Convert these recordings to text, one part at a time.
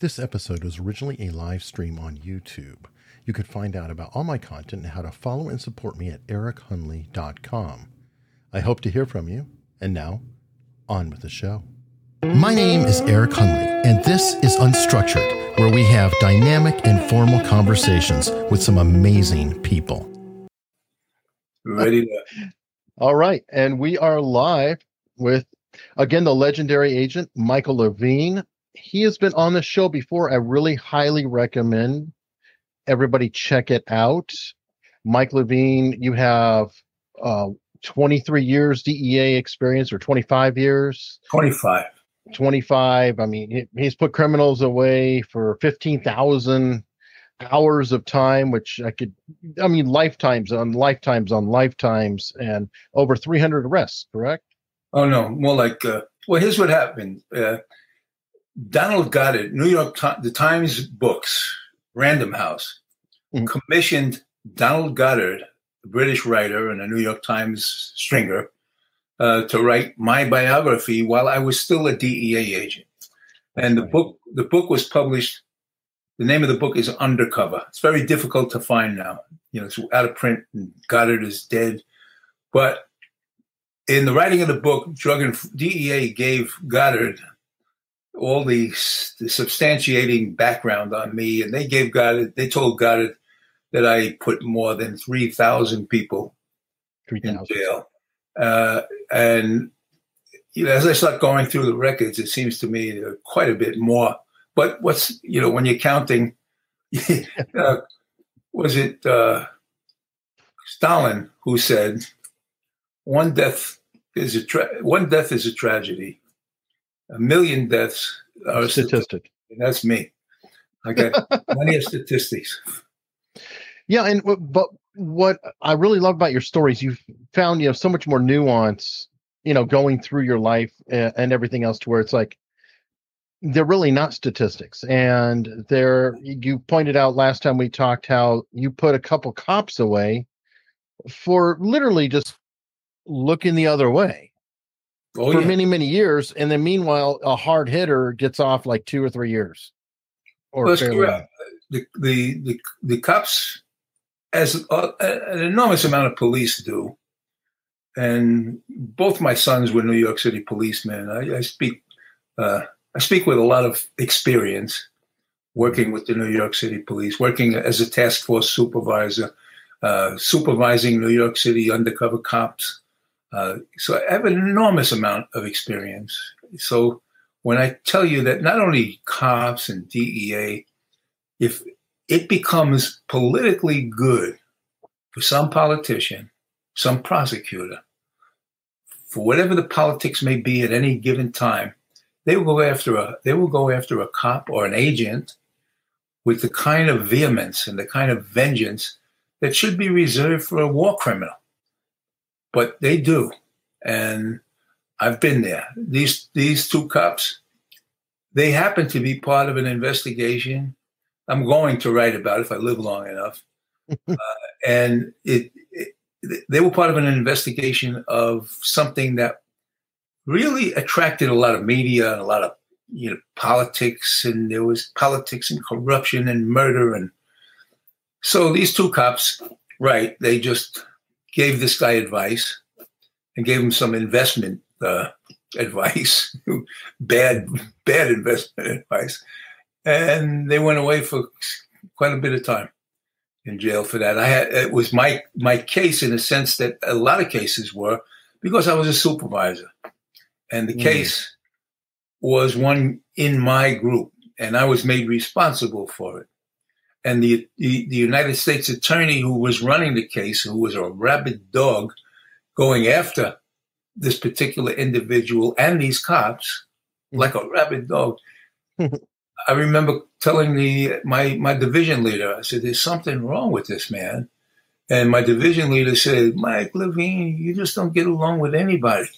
This episode was originally a live stream on YouTube. You could find out about all my content and how to follow and support me at erichunley.com. I hope to hear from you. And now, on with the show. My name is Eric Hunley, and this is Unstructured, where we have dynamic, informal conversations with some amazing people. Ready to. All right. And we are live with, again, the legendary agent, Michael Levine. He has been on the show before. I really highly recommend everybody check it out. Mike Levine, you have uh, 23 years DEA experience or 25 years? 25. 25. I mean, he's put criminals away for 15,000 hours of time, which I could, I mean, lifetimes on lifetimes on lifetimes and over 300 arrests, correct? Oh, no, more like, uh, well, here's what happened. Uh, Donald Goddard, New York Times, the Times books, Random House, mm-hmm. commissioned Donald Goddard, a British writer and a New York Times stringer, uh, to write my biography while I was still a DEA agent. And the book, the book was published. The name of the book is Undercover. It's very difficult to find now. You know, it's out of print. And Goddard is dead. But in the writing of the book, Drug and DEA gave Goddard all the, the substantiating background on me, and they gave Goddard. They told Goddard that I put more than three thousand people 3, in jail. Uh, and you know, as I start going through the records, it seems to me quite a bit more. But what's you know when you're counting, uh, was it uh, Stalin who said one death is a tra- one death is a tragedy, a million deaths are a statistic. And that's me. I got plenty of statistics. Yeah, and but what I really love about your stories, you've found you know so much more nuance, you know, going through your life and, and everything else to where it's like they're really not statistics. And they're you pointed out last time we talked how you put a couple cops away for literally just looking the other way oh, for yeah. many many years, and then meanwhile a hard hitter gets off like two or three years. Or well, the, the the the cops as uh, an enormous amount of police do. And both my sons were New York City policemen. I, I speak, uh, I speak with a lot of experience working with the New York City Police, working as a task force supervisor, uh, supervising New York City undercover cops. Uh, so I have an enormous amount of experience. So when I tell you that not only cops and DEA, if it becomes politically good for some politician, some prosecutor, for whatever the politics may be at any given time, they will go after a they will go after a cop or an agent with the kind of vehemence and the kind of vengeance that should be reserved for a war criminal. But they do. And I've been there. These these two cops, they happen to be part of an investigation I'm going to write about if I live long enough. uh, and it, it, they were part of an investigation of something that really attracted a lot of media and a lot of you know politics, and there was politics and corruption and murder, and so these two cops, right? They just gave this guy advice and gave him some investment uh, advice, bad bad investment advice and they went away for quite a bit of time in jail for that. I had it was my my case in the sense that a lot of cases were because I was a supervisor, and the mm. case was one in my group, and I was made responsible for it. And the, the, the United States attorney who was running the case, who was a rabid dog, going after this particular individual and these cops, mm. like a rabid dog. I remember telling the my my division leader, I said, "There's something wrong with this man," and my division leader said, "Mike Levine, you just don't get along with anybody."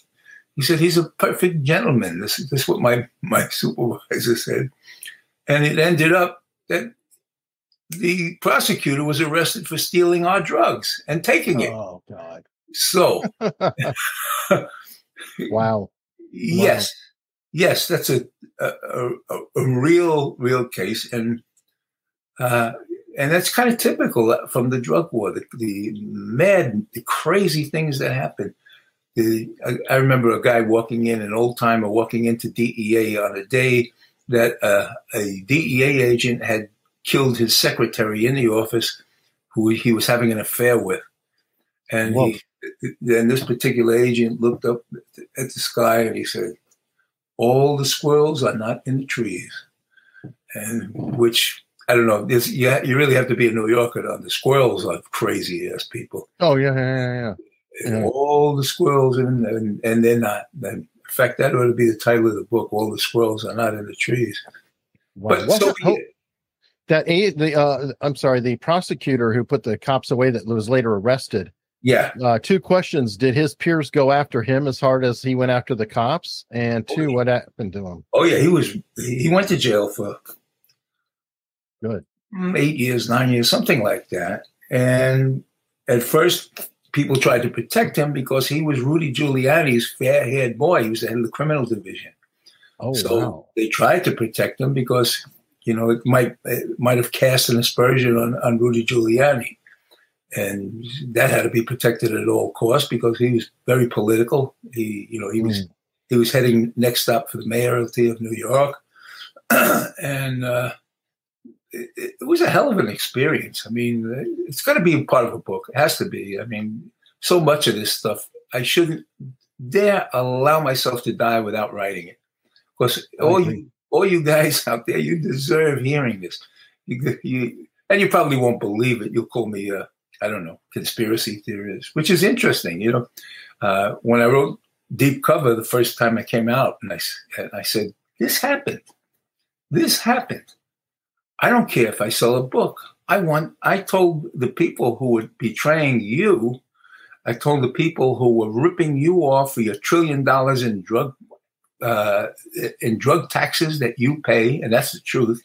He said, "He's a perfect gentleman." This, this is what my my supervisor said, and it ended up that the prosecutor was arrested for stealing our drugs and taking it. Oh God! So, wow. Yes. yes, that's a a, a, a real real case, and uh, and that's kind of typical from the drug war. The, the mad, the crazy things that happen. The, I, I, remember a guy walking in, an old timer walking into DEA on a day that uh, a DEA agent had killed his secretary in the office, who he was having an affair with, and he, then this particular agent looked up at the sky and he said, "All the squirrels are not in the trees," and which I don't know. This, you, you really have to be a New Yorker to the squirrels are crazy ass people. Oh yeah, yeah, yeah. yeah. All the squirrels and, and and they're not. in fact, that ought to be the title of the book. All the squirrels are not in the trees. Wow. But so that a the uh, I'm sorry, the prosecutor who put the cops away that was later arrested. Yeah. Uh, two questions: Did his peers go after him as hard as he went after the cops? And two, oh, yeah. what happened to him? Oh yeah, he was he went to jail for Good. Mm, eight years, nine years, something like that. And at first, people tried to protect him because he was Rudy Giuliani's fair-haired boy. He was the head of the criminal division. Oh, so wow. they tried to protect him because you know it might it might have cast an aspersion on, on Rudy Giuliani, and that had to be protected at all costs because he was very political. He you know he was mm. he was heading next up for the mayoralty of New York, and uh, it, it, was a hell of an experience. I mean, it's got to be part of a book. It has to be. I mean, so much of this stuff, I shouldn't dare allow myself to die without writing it. Because all you, all you guys out there, you deserve hearing this. You, you, and you probably won't believe it. You'll call me uh, I don't know, conspiracy theorist, which is interesting. You know, uh, when I wrote Deep Cover the first time I came out, and I, and I said, this happened. This happened I don't care if I sell a book. I want, I told the people who were betraying you, I told the people who were ripping you off for your trillion dollars in drug, uh, in drug taxes that you pay, and that's the truth,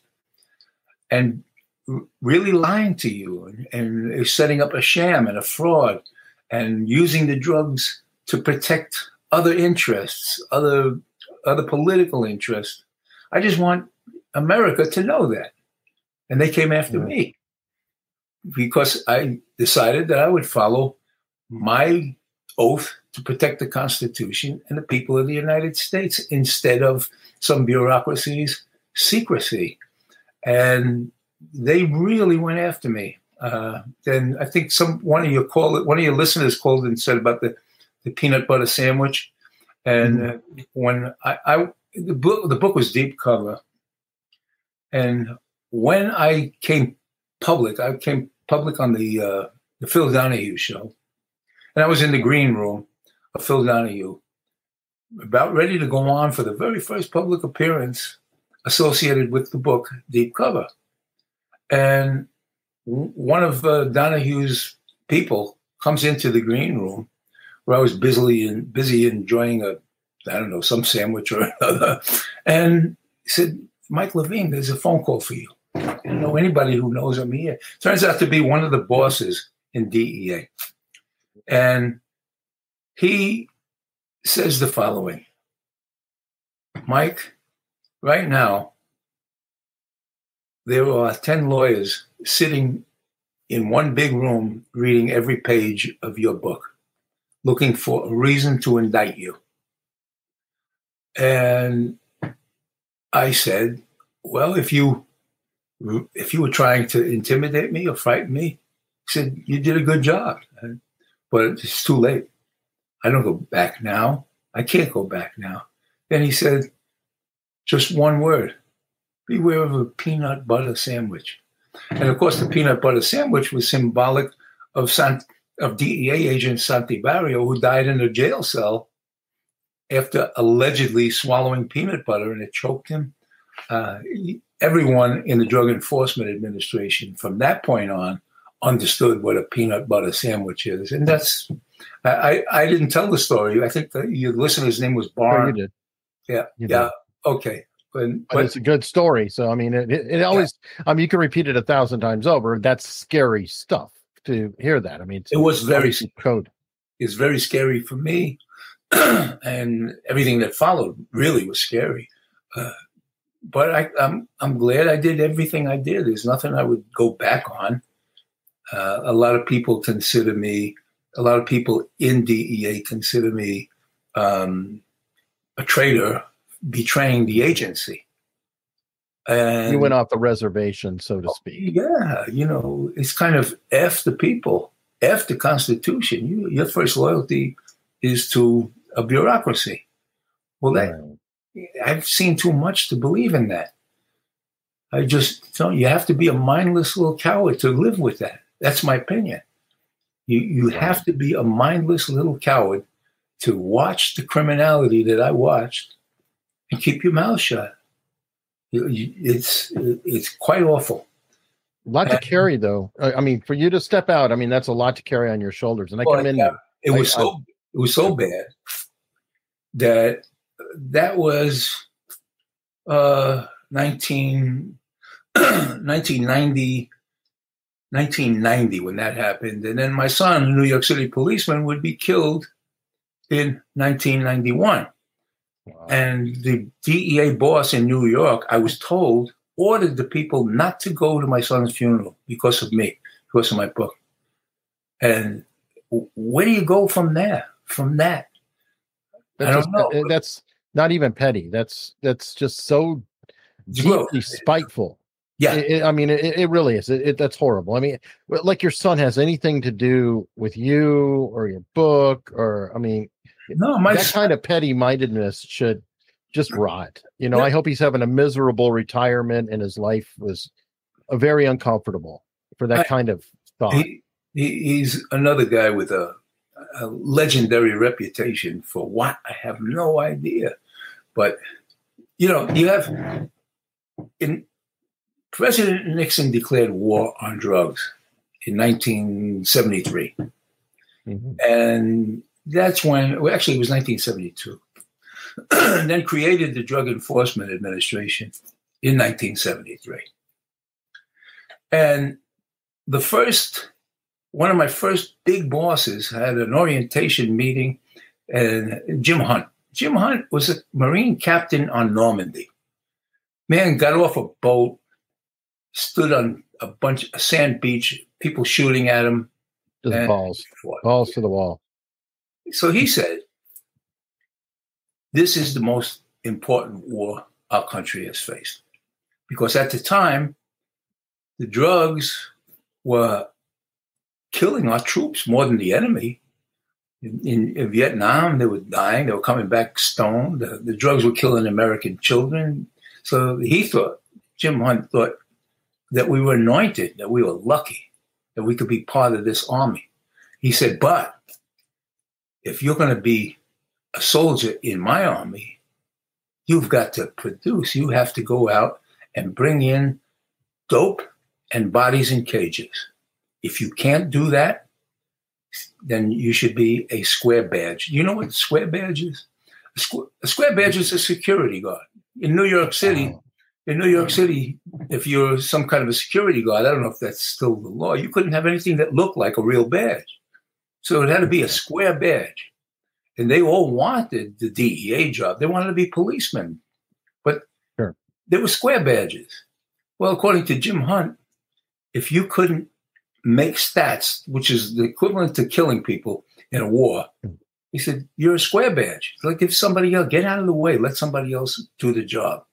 and really lying to you and, and setting up a sham and a fraud and using the drugs to protect other interests, other other political interests. I just want America to know that and they came after yeah. me because I decided that I would follow my oath to protect the Constitution and the people of the United States instead of some bureaucracy's secrecy. And they really went after me. Uh, then I think some one of your call one of your listeners called and said about the, the peanut butter sandwich. And mm-hmm. uh, when I, I the book the book was deep cover, and when I came public, I came public on the uh, the Phil Donahue show, and I was in the green room Phil Donahue, about ready to go on for the very first public appearance associated with the book Deep Cover, and one of uh, Donahue's people comes into the green room where I was busily and busy enjoying a I don't know some sandwich or another, and said, "Mike Levine, there's a phone call for you." I don't know anybody who knows him here. Turns out to be one of the bosses in DEA. And he says the following Mike, right now, there are 10 lawyers sitting in one big room reading every page of your book, looking for a reason to indict you. And I said, Well, if you if you were trying to intimidate me or frighten me, he said, you did a good job. But it's too late. I don't go back now. I can't go back now. Then he said, just one word beware of a peanut butter sandwich. And of course, the peanut butter sandwich was symbolic of, Sant- of DEA agent Santi Barrio, who died in a jail cell after allegedly swallowing peanut butter and it choked him. Uh, everyone in the Drug Enforcement Administration from that point on understood what a peanut butter sandwich is. And that's, I, I didn't tell the story. I think the, your listener's name was Barn. Oh, you did. Yeah. You yeah. Did. Okay. But, but, it's a good story. So, I mean, it, it, it always, yeah. I mean, you can repeat it a thousand times over. That's scary stuff to hear that. I mean, it was very code. It's very scary for me and everything that followed really was scary. Uh, but I, I'm I'm glad I did everything I did. There's nothing I would go back on. Uh, a lot of people consider me, a lot of people in DEA consider me um, a traitor, betraying the agency. And you went off the reservation, so to speak. Yeah, you know, it's kind of f the people, f the Constitution. You, your first loyalty is to a bureaucracy. Well, that right. I've seen too much to believe in that. I just know, you have to be a mindless little coward to live with that. That's my opinion. You you right. have to be a mindless little coward to watch the criminality that I watched and keep your mouth shut. It's it's quite awful. A lot to carry, though. I mean, for you to step out, I mean, that's a lot to carry on your shoulders. And I well, come in. Yeah, it was I, so it was so bad that that was uh 19, 1990 1990 when that happened and then my son a new york city policeman would be killed in 1991 wow. and the dea boss in new york i was told ordered the people not to go to my son's funeral because of me because of my book and where do you go from there from that that's I don't just, know. That's not even petty. That's that's just so deeply spiteful. Yeah, it, I mean, it, it really is. It, that's horrible. I mean, like your son has anything to do with you or your book, or I mean, no, my that kind of petty mindedness should just rot. You know, yeah. I hope he's having a miserable retirement and his life was a very uncomfortable for that I, kind of thought. He, he's another guy with a a legendary reputation for what I have no idea. But you know, you have in President Nixon declared war on drugs in 1973. Mm-hmm. And that's when, well, actually, it was 1972. and then created the Drug Enforcement Administration in 1973. And the first one of my first big bosses had an orientation meeting, and Jim Hunt. Jim Hunt was a Marine captain on Normandy. Man got off a boat, stood on a bunch of sand beach, people shooting at him. Just balls, balls to the wall. So he said, "This is the most important war our country has faced, because at the time, the drugs were killing our troops more than the enemy. In, in, in Vietnam, they were dying. They were coming back stoned. The, the, drugs were killing American children. So he thought, Jim Hunt thought that we were anointed, that we were lucky, that we could be part of this army. He said, but if you're going to be a soldier in my army, you've got to produce. You have to go out and bring in dope and bodies in cages. If you can't do that, then you should be a square badge. You know what a square badge is? A, a square badge is a security guard. In New York City, oh. In New York City, if you're some kind of a security guard, I don't know if that's still the law, you couldn't have anything that looked like a real badge. So it had to be a square badge. And they all wanted the DEA job. They wanted to be policemen. But sure. there were square badges. Well, according to Jim Hunt, if you couldn't make stats, which is the equivalent to killing people in a war. Hmm. He said, You're a square badge. Like if somebody else, get out of the way, let somebody else do the job.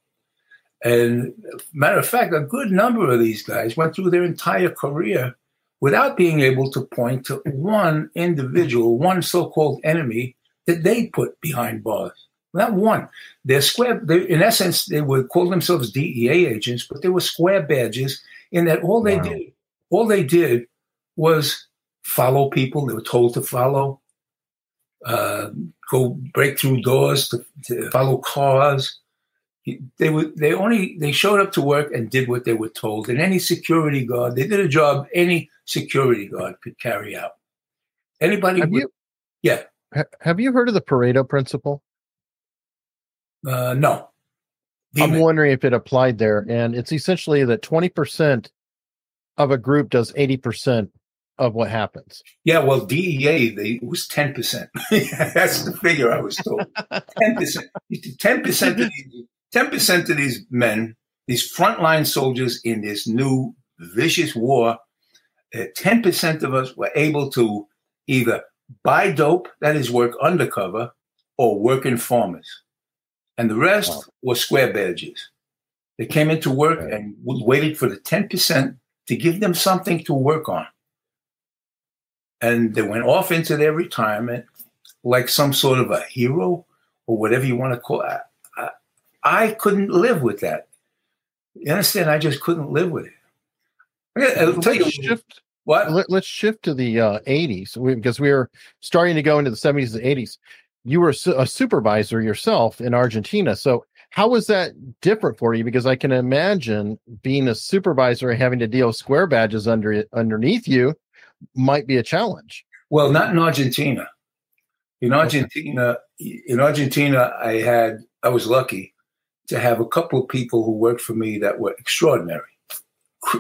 And matter of fact, a good number of these guys went through their entire career without being able to point to one individual, one so-called enemy that they put behind bars. Not one. They're square. They, in essence, they would call themselves DEA agents, but they were square badges in that all they wow. did all they did was follow people they were told to follow, uh, go break through doors, to, to follow cars they were they only they showed up to work and did what they were told. And any security guard they did a job any security guard could carry out. Anybody have would, you, yeah. ha- have you heard of the pareto principle? Uh, no. Demon. i'm wondering if it applied there and it's essentially that 20% of a group does 80% of what happens. Yeah well dea they was 10% that's the figure i was told. 10% 10% of the 10% of these men, these frontline soldiers in this new vicious war, uh, 10% of us were able to either buy dope, that is, work undercover, or work informers. And the rest wow. were square badges. They came into work right. and waited for the 10% to give them something to work on. And they went off into their retirement like some sort of a hero or whatever you want to call it. I, couldn't live with that. You understand? I just couldn't live with it. I'll tell you shift. What? Let, us shift to the uh, 80s we, because we are starting to go into the 70s and 80s. You were a supervisor yourself in Argentina. So, how was that different for you? Because I can imagine being a supervisor and having to deal with square badges under underneath you might be a challenge. Well, not in Argentina. In Argentina, in Argentina, I had I was lucky to have a couple of people who worked for me that were extraordinary,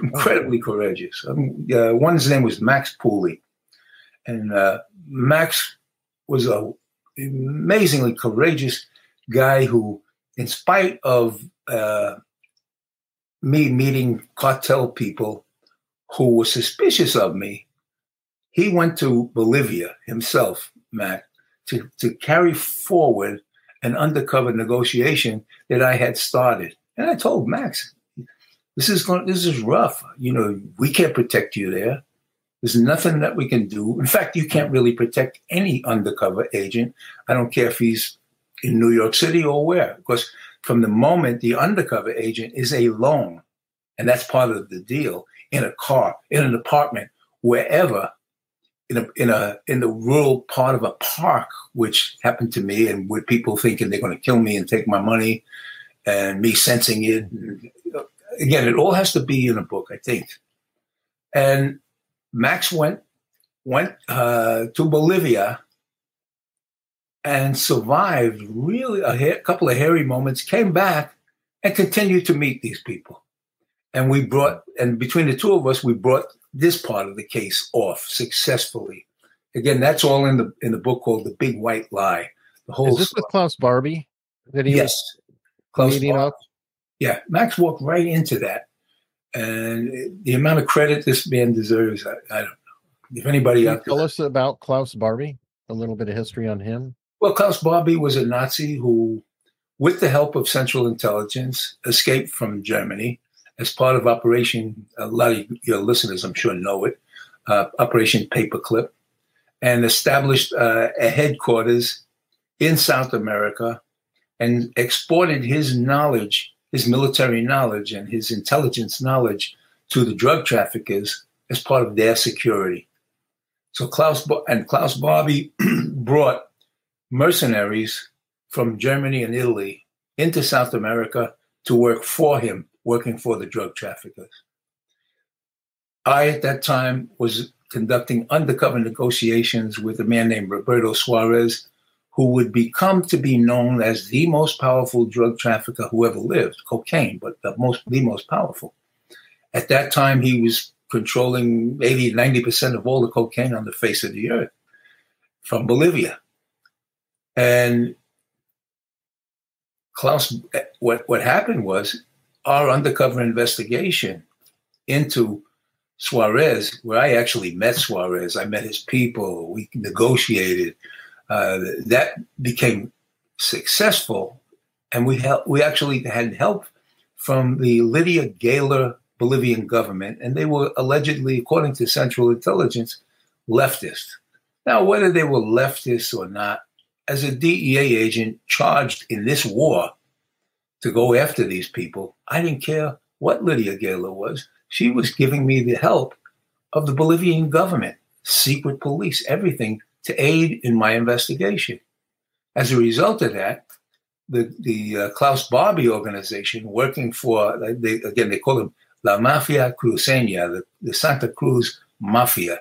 incredibly courageous. Um, uh, one's name was Max Pooley, and uh, Max was a amazingly courageous guy who, in spite of uh, me meeting cartel people who were suspicious of me, he went to Bolivia himself, Max, to, to carry forward an undercover negotiation that I had started. And I told Max, this is going, this is rough. You know, we can't protect you there. There's nothing that we can do. In fact, you can't really protect any undercover agent. I don't care if he's in New York City or where, because from the moment the undercover agent is alone, and that's part of the deal, in a car, in an apartment, wherever, in a in a in the rural part of a park, which happened to me, and with people thinking they're going to kill me and take my money, and me sensing it. Again, it all has to be in a book, I think. And Max went went uh, to Bolivia and survived really a ha- couple of hairy moments. Came back and continued to meet these people, and we brought and between the two of us, we brought this part of the case off successfully. Again, that's all in the in the book called The Big White Lie. The whole Is this story. with Klaus Barbie? That he yes, Klaus Barbie. Yeah, Max walked right into that, and the amount of credit this man deserves, I, I don't know. If anybody Can out tell us about Klaus Barbie, a little bit of history on him. Well, Klaus Barbie was a Nazi who, with the help of Central Intelligence, escaped from Germany as part of Operation, a lot of your listeners, I'm sure, know it, uh, Operation Paperclip, and established uh, a headquarters in South America and exported his knowledge, his military knowledge, and his intelligence knowledge to the drug traffickers as part of their security. So Klaus and Klaus Barbie brought mercenaries from Germany and Italy into South America to work for him working for the drug traffickers. I, at that time, was conducting undercover negotiations with a man named Roberto Suarez, who would become to be known as the most powerful drug trafficker who ever lived, cocaine, but the most, the most powerful. At that time, he was controlling 80, 90% of all the cocaine on the face of the earth from Bolivia. And Klaus, eh, what, what happened was our undercover investigation into Suarez, where I actually met Suarez, I met his people, we negotiated. Uh, that became successful, and we help, we actually had help from the Lidia Gueiler Bolivian government, and they were allegedly, according to Central Intelligence, leftist. Now, whether they were leftist or not, as a DEA agent charged in this war to go after these people. I didn't care what Lidia Gueiler was. She was giving me the help of the Bolivian government, secret police, everything to aid in my investigation. As a result of that, the, the uh, Klaus Barbie organization, working for, they, again, they call them La Mafia Cruceña, the, the Santa Cruz Mafia,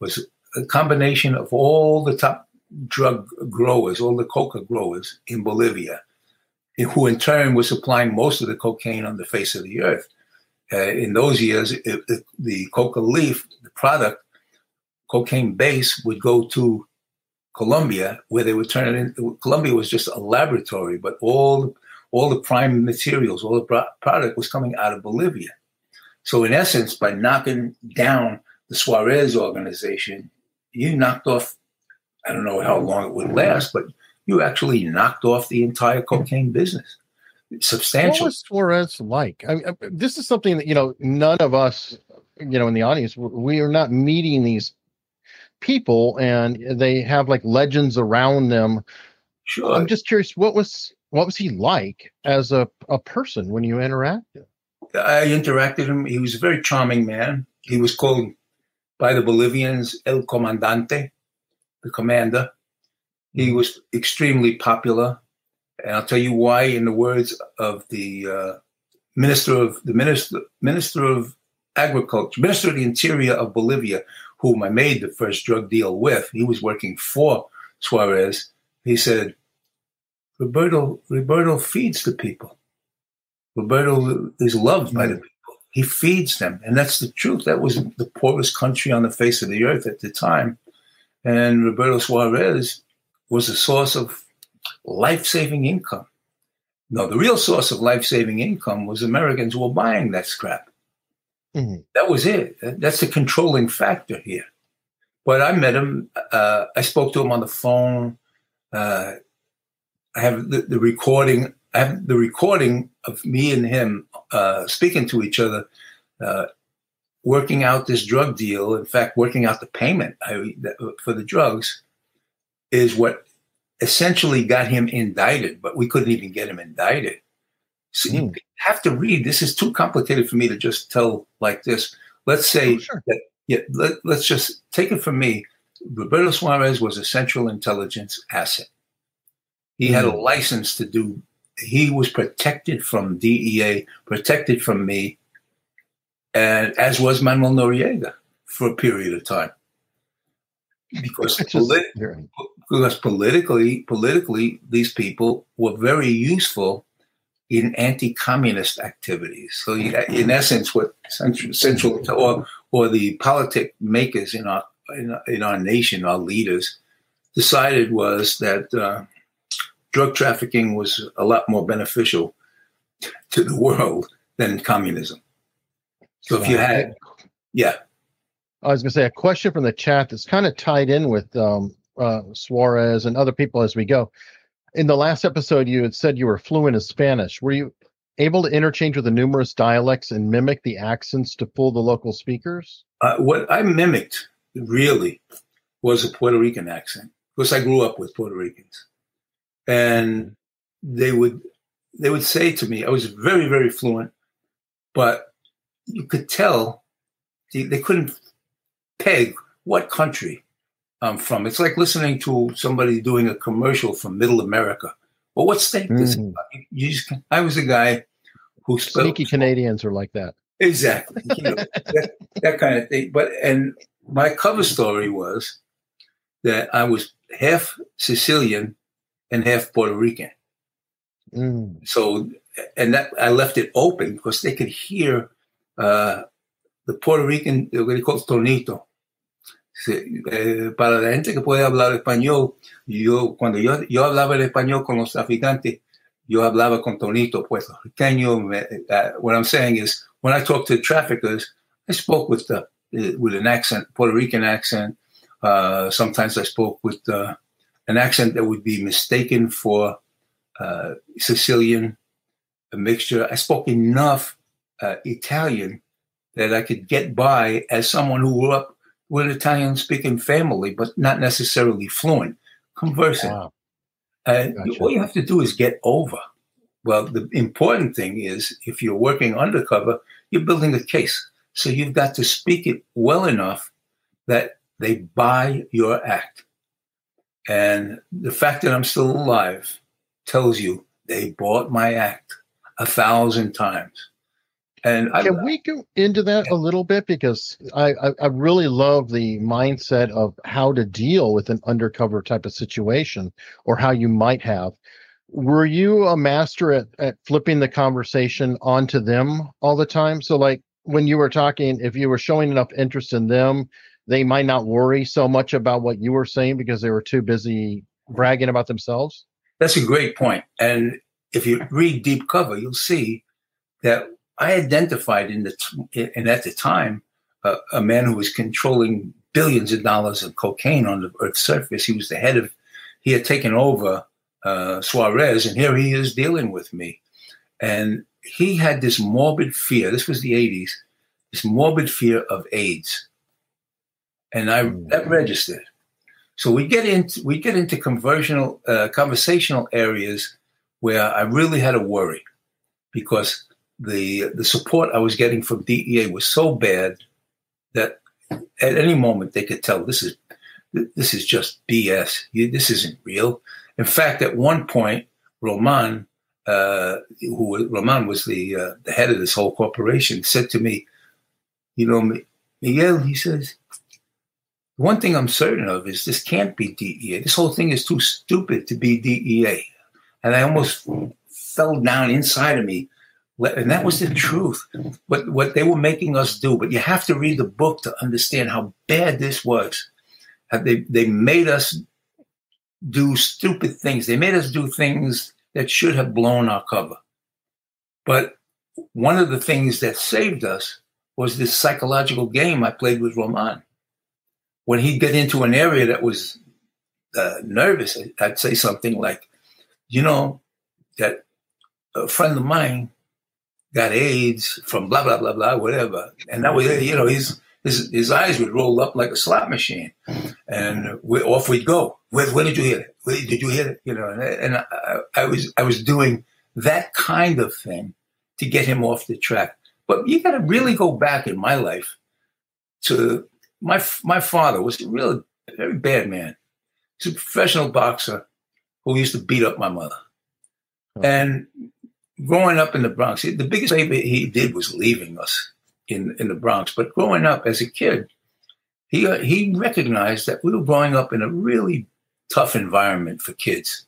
was a combination of all the top drug growers, all the coca growers in Bolivia who in turn was supplying most of the cocaine on the face of the earth. Uh, in those years, it, it, the coca leaf, the product, cocaine base would go to Colombia, where they would turn it in. Colombia was just a laboratory, but all all the prime materials, all the product was coming out of Bolivia. So, in essence, by knocking down the Suarez organization, you knocked off. I don't know how long it would last, but you actually knocked off the entire cocaine business. Substantial. What was Suarez like? I mean, uh, this is something that you know none of us, you know, in the audience, we are not meeting these people, and they have like legends around them. Sure. I'm just curious, what was what was he like as a, a person when you interacted? I interacted him. He was a very charming man. He was called by the Bolivians El Comandante, the commander. He mm-hmm. was extremely popular, and I'll tell you why. In the words of the uh, minister of the minister minister of agriculture, minister of the interior of Bolivia, whom I made the first drug deal with, he was working for Suarez. He said, "Roberto, Roberto feeds the people. Roberto is loved by the mm. people. He feeds them, and that's the truth. That was the poorest country on the face of the earth at the time, and Roberto Suarez was a source of life-saving income. No, the real source of life-saving income was Americans who were buying that scrap. Mm-hmm. That was it. That's the controlling factor here. But I met him. Uh, I spoke to him on the phone. Uh, I have the, the, recording. I have the recording of me and him uh, speaking to each other, uh, working out this drug deal. In fact, working out the payment I, for the drugs is what essentially got him indicted. But we couldn't even get him indicted. So mm. you hmm. have to read. This is too complicated for me to just tell like this. Let's say oh, sure. that, yeah, let, let's just take it from me. Roberto Suarez was a Central Intelligence asset. He mm. had a hmm. license to do, he was protected from DEA, protected from me, and as was Manuel Noriega for a period of time. Because, politi- because politically, politically, these people were very useful in anti-communist activities. So, in essence, what central, central or or the politic makers in our in, in our nation, our leaders, decided was that uh, drug trafficking was a lot more beneficial to the world than communism. So, if you had, yeah. I was going to say a question from the chat that's kind of tied in with um, uh, Suarez and other people as we go in the last episode, you had said you were fluent in Spanish. Were you able to interchange with the numerous dialects and mimic the accents to fool the local speakers? Uh, what I mimicked really was a Puerto Rican accent because I grew up with Puerto Ricans, and they would they would say to me, I was very very fluent, but you could tell they, they couldn't peg what country I'm from. It's like listening to somebody doing a commercial from Middle America. Well, what state mm. this? You just, I was a guy who spoke. Sneaky Canadians are like that. Exactly, you know, that, that kind of thing. But and my cover story was that I was half Sicilian and half Puerto Rican. Mm. So, and that I left it open because they could hear uh, the Puerto Rican, what they call tonito, eh, para la gente que puede hablar español, yo cuando yo, yo hablaba el español con los traficantes, yo hablaba con tonito puertorriqueño. Uh, what I'm saying is, when I talk to traffickers, I spoke with the uh, with an accent, Puerto Rican accent. Uh, sometimes I spoke with uh, an accent that would be mistaken for uh, Sicilian, a mixture. I spoke enough uh, Italian that I could get by as someone who grew up with an Italian speaking family, but not necessarily fluent, conversing. Wow. Uh, gotcha. All you have to do is get over. Well, the important thing is if you're working undercover, you're building a case. So you've got to speak it well enough that they buy your act. And the fact that I'm still alive tells you they bought my act a thousand times. And can I, we go into that a little bit because I, I, I really love the mindset of how to deal with an undercover type of situation or how you might have. Were you a master at, at flipping the conversation onto them all the time? So like when you were talking, if you were showing enough interest in them, they might not worry so much about what you were saying because they were too busy bragging about themselves? That's a great point. And if you read Deep Cover, you'll see that I identified in the and at the time uh, a man who was controlling billions of dollars of cocaine on the Earth's surface. He was the head of. He had taken over uh, Suarez, and here he is dealing with me. And he had this morbid fear. This was the '80s. This morbid fear of AIDS, and I that registered. So we get into we get into conversational uh, conversational areas where I really had a worry because the the support I was getting from DEA was so bad that at any moment they could tell this is this is just BS. This isn't real. In fact, at one point, Roman, uh, who Roman was the uh, the head of this whole corporation, said to me, "You know, Miguel," he says, "one thing I'm certain of is this can't be DEA. This whole thing is too stupid to be DEA." And I almost fell down inside of me and that was the truth. What what they were making us do. But you have to read the book to understand how bad this was. They they made us do stupid things. They made us do things that should have blown our cover. But one of the things that saved us was this psychological game i played with roman. When he'd get into an area that was uh, nervous i'd say something like you know that a friend of mine got AIDS from blah blah blah blah whatever, and that was you know his his his eyes would roll up like a slot machine, and we, off we'd go. Where, where did you hear it? Where did you hear it? You know, and, and I, I, was I was doing that kind of thing to get him off the track. But you got to really go back in my life to my my father was a really very bad man. He's a professional boxer who used to beat up my mother. Oh. And growing up in the Bronx, the biggest favor he did was leaving us in, in the Bronx. But growing up as a kid, he, uh, he recognized that we were growing up in a really tough environment for kids.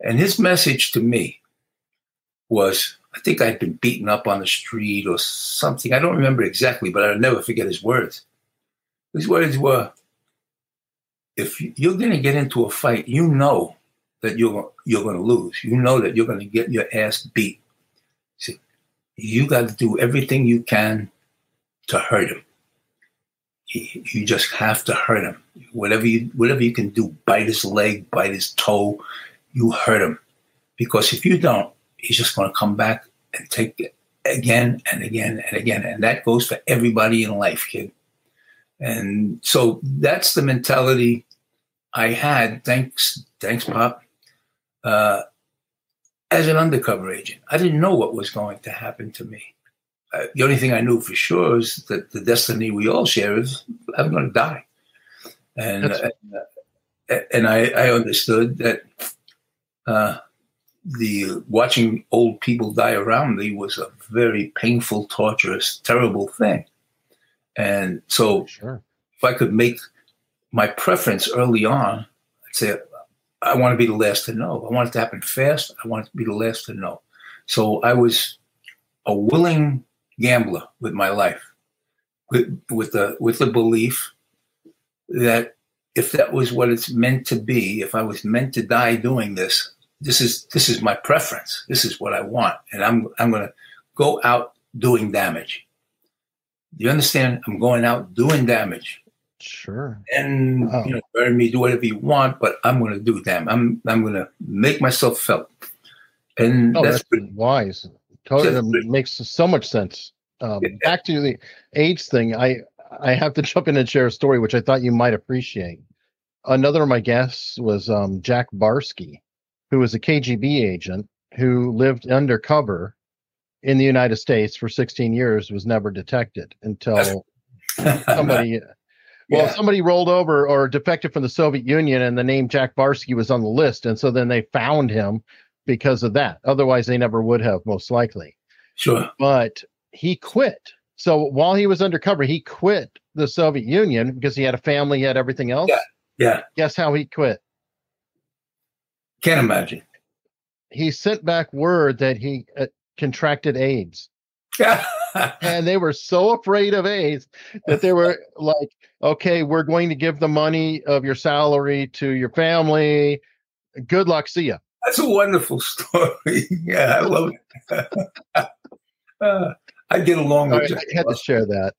And his message to me was I think I'd been beaten up on the street or something. I don't remember exactly, but I'll never forget his words. His words were if you're going to get into a fight, you know that you're you're going to lose. You know that you're going to get your ass beat. See, you got to do everything you can to hurt him. You just have to hurt him. Whatever you whatever you can do, bite his leg, bite his toe, you hurt him. Because if you don't, he's just going to come back and take it again and again and again. And that goes for everybody in life, kid. And so that's the mentality I had. Thanks, thanks, Pop uh, as an undercover agent. I didn't know what was going to happen to me. Uh, the only thing I knew for sure is that the destiny we all share is I'm going to die. And uh, and I, I, understood that uh, the watching old people die around me was a very painful, torturous, terrible thing. And so, sure. if I could make my preference early on, I'd say I want to be the last to know. I want it to happen fast. I want to be the last to know. So I was a willing gambler with my life, with, with the with the belief that if that was what it's meant to be, if I was meant to die doing this, this is this is my preference. This is what I want, and I'm I'm going to go out doing damage. Do you understand? I'm going out doing damage. Sure. And wow. you know, burn me, do whatever you want, but I'm going to do them. I'm I'm going to make myself felt. And oh, that's, that's pretty, wise. Totally makes so much sense. Um, back to the AIDS thing, I I have to jump in and share a story which I thought you might appreciate. Another of my guests was um, Jack Barsky, who was a KGB agent who lived undercover in the United States for 16 years, was never detected until somebody well, yeah. somebody rolled over or defected from the Soviet Union, and the name Jack Barsky was on the list, and so then they found him because of that. Otherwise, they never would have, most likely. Sure. But he quit. So while he was undercover, he quit the Soviet Union because he had a family, he had everything else. Yeah. Yeah. Guess how he quit? Can't imagine. He sent back word that he uh, contracted AIDS. Yeah. and they were so afraid of AIDS that they were like, okay, we're going to give the money of your salary to your family. Good luck. See ya. That's a wonderful story. yeah, I love it. uh, I get along with I, I had to share that.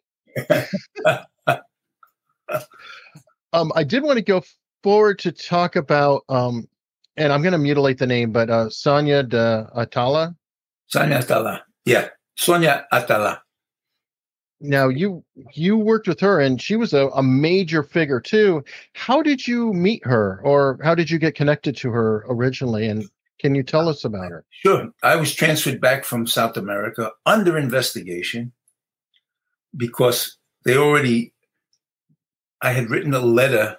um, I did want to go forward to talk about, um, and I'm going to mutilate the name, but uh, Sonia de Atala. Sonia Atala. Yeah, Sonia Atala. Now you you worked with her, and she was a, a major figure too. How did you meet her, or how did you get connected to her originally? And can you tell us about her? Sure. I was transferred back from South America under investigation because they already. I had written a letter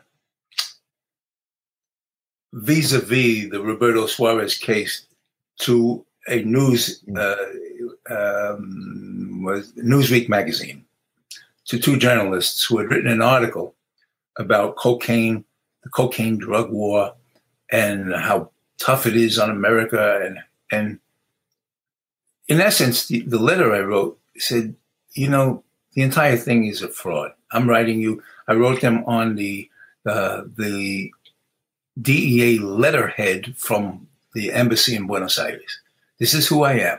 vis-a-vis the Roberto Suarez case to a news uh, um, was Newsweek magazine to two journalists who had written an article about cocaine, the cocaine drug war, and how tough it is on America. And and in essence, the, the letter I wrote said, you know, the entire thing is a fraud. I'm writing you. I wrote them on the uh, the DEA letterhead from the embassy in Buenos Aires. This is who I am.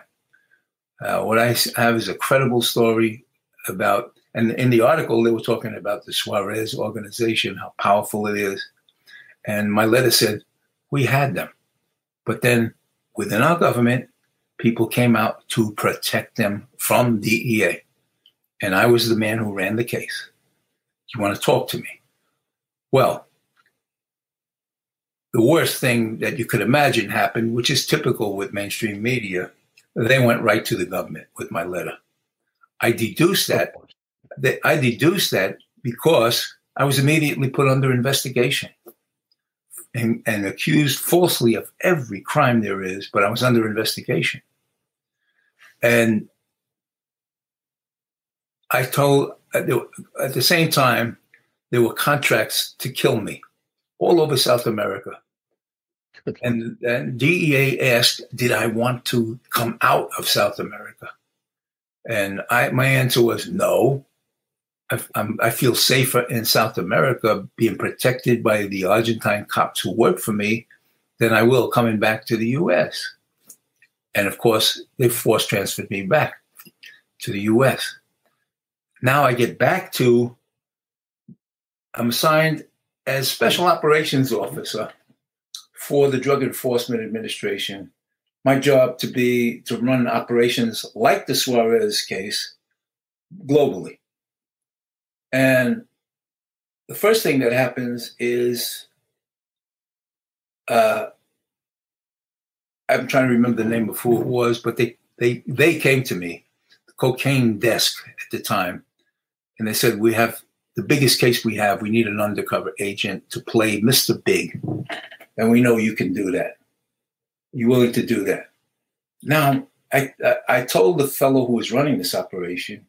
Uh, what I have is a credible story about, and in the article, they were talking about the Suarez organization, how powerful it is. And my letter said, we had them. But then within our government, people came out to protect them from DEA. And I was the man who ran the case. You want to talk to me? Well, the worst thing that you could imagine happened, which is typical with mainstream media. They went right to the government with my letter. I deduced that, I deduced that because I was immediately put under investigation and, and accused falsely of every crime there is, but I was under investigation. And I told uh, at the same time there were contracts to kill me all over South America. And, and DEA asked, did I want to come out of South America? And I, my answer was no. I, I feel safer in South America being protected by the Argentine cops who work for me than I will coming back to the US. And of course, they force transferred me back to the US. Now I get back to, I'm assigned as Special Operations Officer for the Drug Enforcement Administration. My job to be to run operations like the Suarez case globally. And the first thing that happens is uh, I'm trying to remember the name of who it was, but they they they came to me, the cocaine desk at the time, and they said we have the biggest case we have. We need an undercover agent to play Mr. Big, and we know you can do that. You willing to do that? Now, I I, I told the fellow who was running this operation.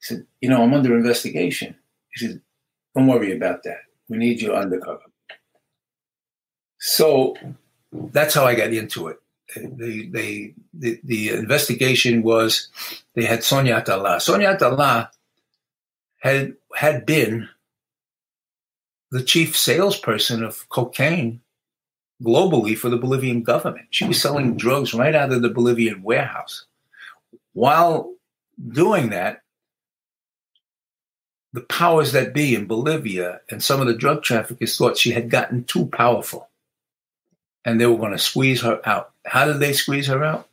He said, "You know, I'm under investigation." He said, "Don't worry about that. We need you undercover." So that's how I got into it. They, they, the, the investigation was they had Sonia Atala. Sonia Atala had had been the chief salesperson of cocaine globally for the Bolivian government. She was selling drugs right out of the Bolivian warehouse. While doing that, the powers that be in Bolivia and some of the drug traffickers thought she had gotten too powerful and they were going to squeeze her out. How did they squeeze her out?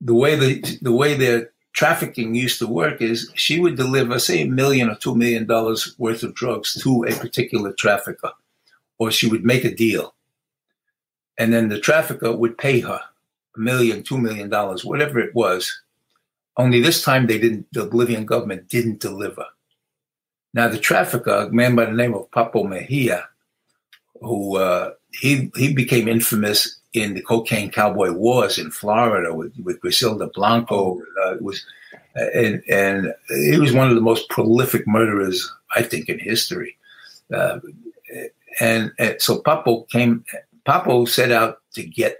The way the the way their trafficking used to work is she would deliver, say, a million or two million dollars worth of drugs to a particular trafficker, or she would make a deal. And then the trafficker would pay her a million, two million dollars, whatever it was. Only this time they didn't, the Bolivian government didn't deliver. Now, the trafficker, a man by the name of Papo Mejia, who uh, he he became infamous in the cocaine cowboy wars in Florida with, with Griselda Blanco. Uh, was and and he was one of the most prolific murderers I think in history. Uh, and, and, so Papo came. Papo set out to get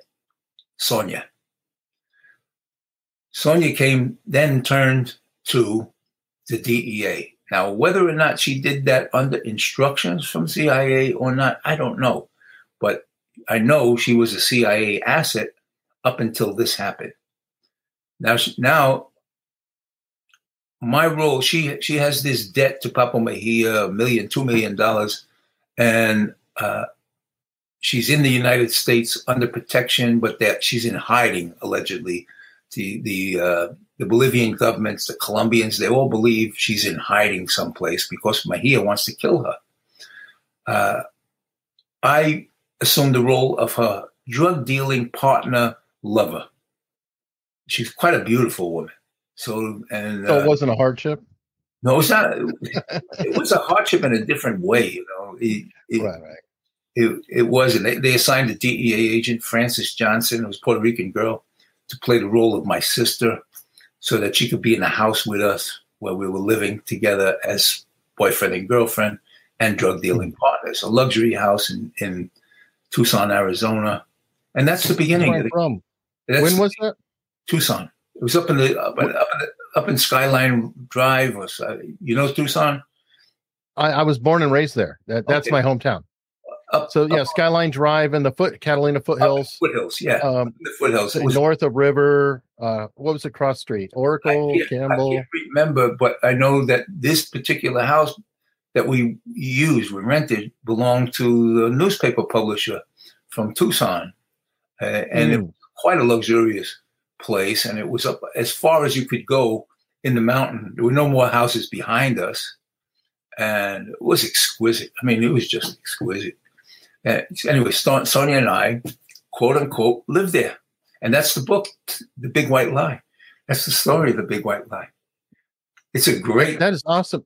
Sonia. Sonia came, then turned to the DEA. Now, whether or not she did that under instructions from CIA or not, I don't know. But I know she was a CIA asset up until this happened. Now, now my role, she she has this debt to Pablo Mejia, a million, two million dollars, and uh, she's in the United States under protection, but that she's in hiding allegedly. The the uh, the Bolivian governments, the Colombians, they all believe she's in hiding someplace because Mejia wants to kill her. Uh, I assumed the role of her drug dealing partner lover. She's quite a beautiful woman. So and so it uh, wasn't a hardship. No, it's not. it was a hardship in a different way. You know, it, it, right, right. It, it wasn't. They, they assigned a DEA agent, Frances Johnson, who was a Puerto Rican girl, to play the role of my sister, so that she could be in the house with us where we were living together as boyfriend and girlfriend and drug dealing mm-hmm. partners. A luxury house in, in Tucson, Arizona, and that's the beginning. Of the, from? When was that? Tucson. It was up in the up, in, up, in, up in Skyline Drive, or you know Tucson. I, I was born and raised there. That, that's okay. my hometown. Up, so yeah, up, Skyline Drive and the foot Catalina foothills. foothills, yeah, um, the foothills. Was, north of River. Uh, what was the cross street? Oracle, I Campbell. I can't remember, but I know that this particular house that we used, we rented, belonged to the newspaper publisher from Tucson, uh, and mm. it was quite a luxurious place, and it was up as far as you could go in the mountain. There were no more houses behind us, and it was exquisite. I mean, it was just exquisite. And anyway, Sonia and I, quote unquote, lived there, and that's the book, The Big White Lie. That's the story of the Big White Lie. It's a great. That is awesome.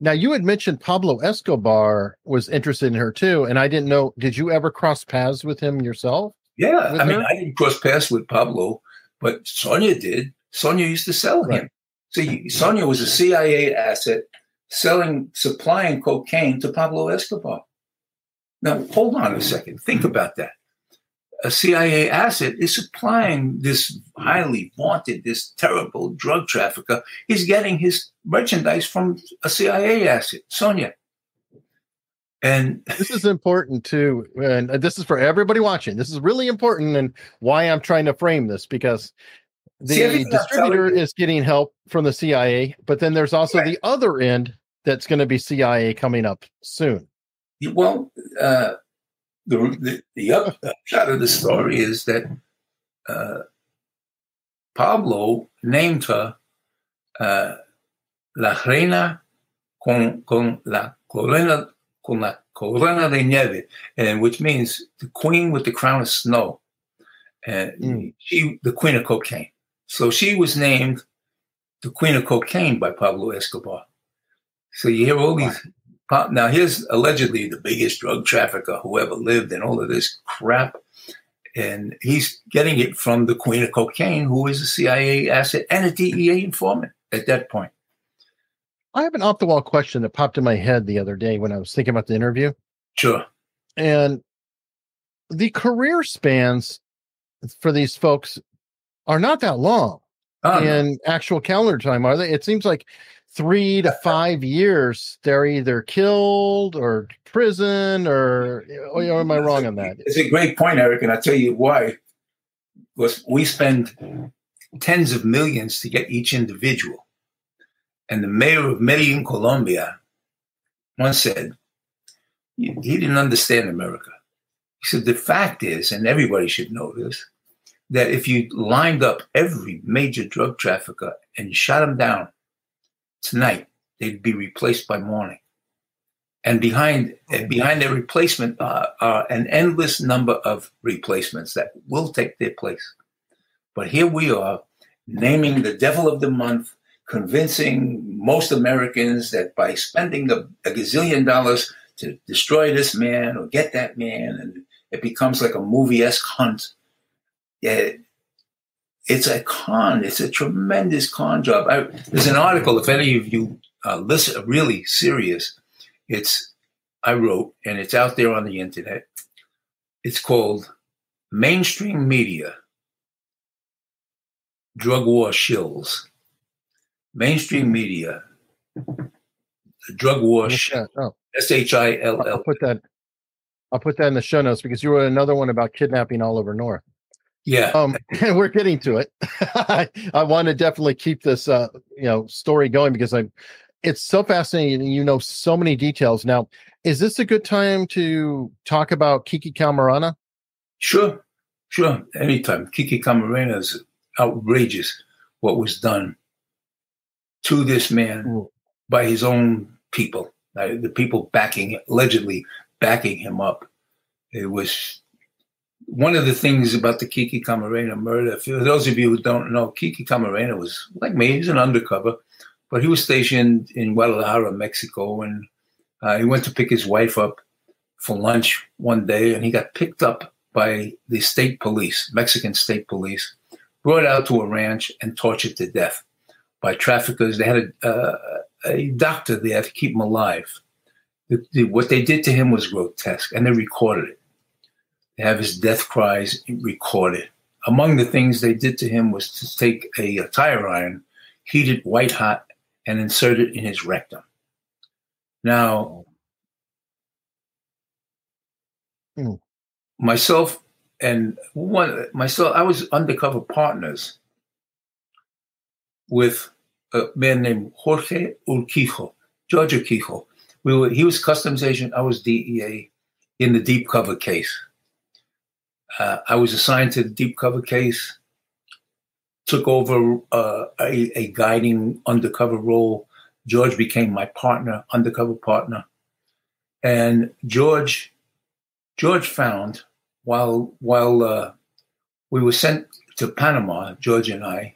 Now you had mentioned Pablo Escobar was interested in her too, and I didn't know. Did you ever cross paths with him yourself? Yeah, I mean, I didn't cross paths with Pablo, but Sonia did. Sonia used to sell right. him. See, Sonia was a CIA asset selling, supplying cocaine to Pablo Escobar. Now, hold on a second. Think hmm. about that. A CIA asset is supplying this highly vaunted, this terrible drug trafficker. He's getting his merchandise from a CIA asset, Sonia. And this is important too. And this is for everybody watching. This is really important and why I'm trying to frame this because the See, distributor is getting help from the CIA, but then there's also right. the other end that's going to be CIA coming up soon. Well, uh, the, the, the upshot of the story is that uh, Pablo named her uh, La Reina con, con la corona con la corona de nieve, and which means the queen with the crown of snow, and mm. she, the queen of cocaine. So she was named the queen of cocaine by Pablo Escobar. So you hear all these. Uh, now here's allegedly the biggest drug trafficker who ever lived, and all of this crap. And he's getting it from the queen of cocaine, who is a CIA asset and a DEA informant at that point. I have an off the wall question that popped in my head the other day when I was thinking about the interview. Sure. And the career spans for these folks are not that long oh, in no. actual calendar time, are they? It seems like three to five years they're either killed or prison or, or am I wrong on that? It's a great point, Eric, and I'll tell you why. Because we spend tens of millions to get each individual. And the mayor of Medellin, Colombia, once said, he didn't understand America. He said, the fact is, and everybody should know this, that if you lined up every major drug trafficker and shot them down tonight, they'd be replaced by morning. And behind behind their replacement uh, are an endless number of replacements that will take their place. But here we are naming the devil of the month convincing most Americans that by spending a, a gazillion dollars to destroy this man or get that man, and it becomes like a movie esque hunt. Yeah, it's a con. It's a tremendous con job. I, there's an article. If any of you uh, listen, really serious, it's I wrote, and it's out there on the internet. It's called "Mainstream Media Drug War Shills." mainstream media, drug war, oh. S H I L L. I'll put that. I'll put that in the show notes because you wrote another one about kidnapping all over North. Yeah. Um, and we're getting to it. I, I want to definitely keep this, uh, you know, story going because I'm, it's so fascinating. You know, so many details. Now, is this a good time to talk about Kiki Camarena? Sure. Sure. Anytime. Kiki Camarena is outrageous what was done to this man Ooh. by his own people, the people backing, allegedly backing him up. It was one of the things about the Kiki Camarena murder. For those of you who don't know, Kiki Camarena was like me, he's an undercover, but he was stationed in Guadalajara, Mexico, and uh, he went to pick his wife up for lunch one day, and he got picked up by the state police, Mexican state police, brought out to a ranch and tortured to death by traffickers. They had a, uh, a doctor there to keep him alive. The, the, what they did to him was grotesque, and they recorded it. Have his death cries recorded. Among the things they did to him was to take a, a tire iron, heat it white hot, and insert it in his rectum. Now, mm. myself and one myself, I was undercover partners with a man named Jorge Urquijo, George Urquijo. We were, he was customs agent. I was DEA in the deep cover case. Uh, I was assigned to the deep cover case, took over uh, a, a, guiding undercover role. George became my partner, undercover partner. And George, George found while while uh, we were sent to Panama, George and I,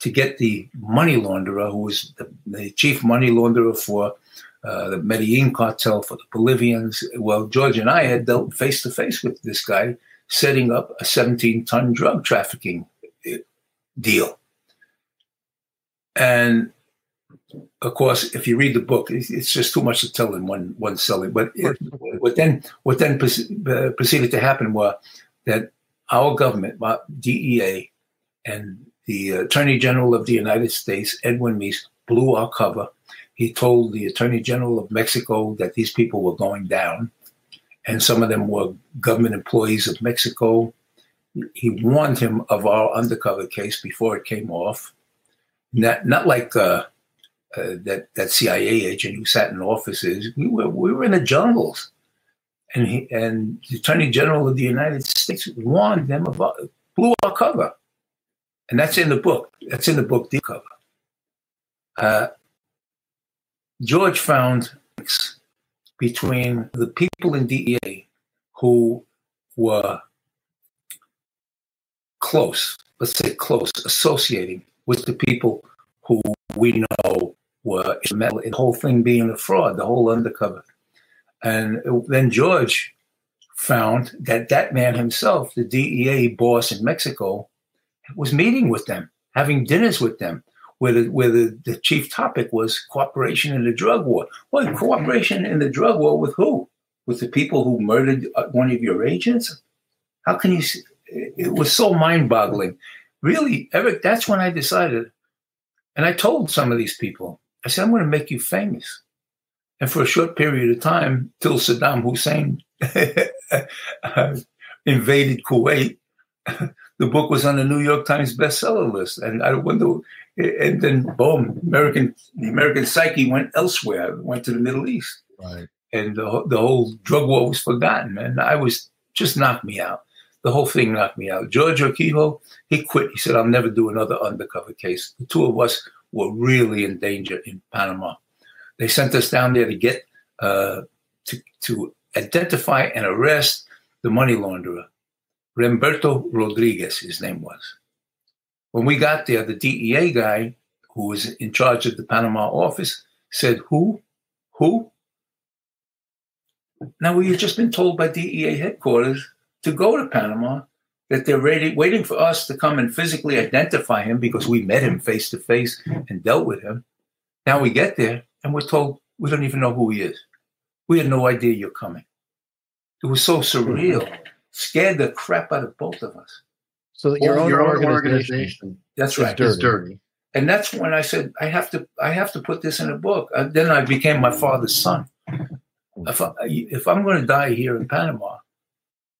to get the money launderer, who was the, the chief money launderer for uh, the Medellin cartel for the Bolivians. Well, George and I had dealt face to face with this guy setting up a 17 ton drug trafficking uh, deal. And of course, if you read the book, it's just too much to tell in one one selling. But it, what then what then uh, proceeded to happen was that our government, DEA, and the Attorney General of the United States, Edwin Meese, blew our cover. He told the Attorney General of Mexico that these people were going down, and some of them were government employees of Mexico. He warned him of our undercover case before it came off. Not, not like uh, uh, that that CIA agent who sat in offices. We were we were in the jungles, and he and the Attorney General of the United States warned them about blew our cover, and that's in the book. That's in the book, deep cover. Uh, George found between the people in DEA who were close, let's say close, associating with the people who we know were instrumental in the whole thing being a fraud, the whole undercover. And then George found that that man himself, the DEA boss in Mexico, was meeting with them, having dinners with them, where the, where the, the chief topic was cooperation in the drug war. Well, cooperation in the drug war with who? With the people who murdered uh, one of your agents? How can you? See? It was so mind boggling. Really, Eric, that's when I decided. And I told some of these people, I said, I'm going to make you famous. And for a short period of time, till Saddam Hussein invaded Kuwait, the book was on the New York Times bestseller list. And I wonder, and then boom, American the American psyche went elsewhere, went to the Middle East, right? And the, the whole drug war was forgotten, and I was just knocked me out. The whole thing knocked me out. George Urquijo, he quit. He said, "I'll never do another undercover case." The two of us were really in danger in Panama. They sent us down there to get uh, to to identify and arrest the money launderer, Remberto Rodriguez. His name was. When we got there, the DEA guy who was in charge of the Panama office said, Who? Who? Now, we had just been told by DEA headquarters to go to Panama that they're ready, waiting for us to come and physically identify him because we met him face to face and dealt with him. Now we get there and we're told we don't even know who he is. We had no idea you're coming. It was so surreal, scared the crap out of both of us. So your, own, your own organization, organization that's right, dirty. is dirty. and that's when I said I have to I have to put this in a book. Uh, then I became my father's son. If, I, if I'm going to die here in Panama,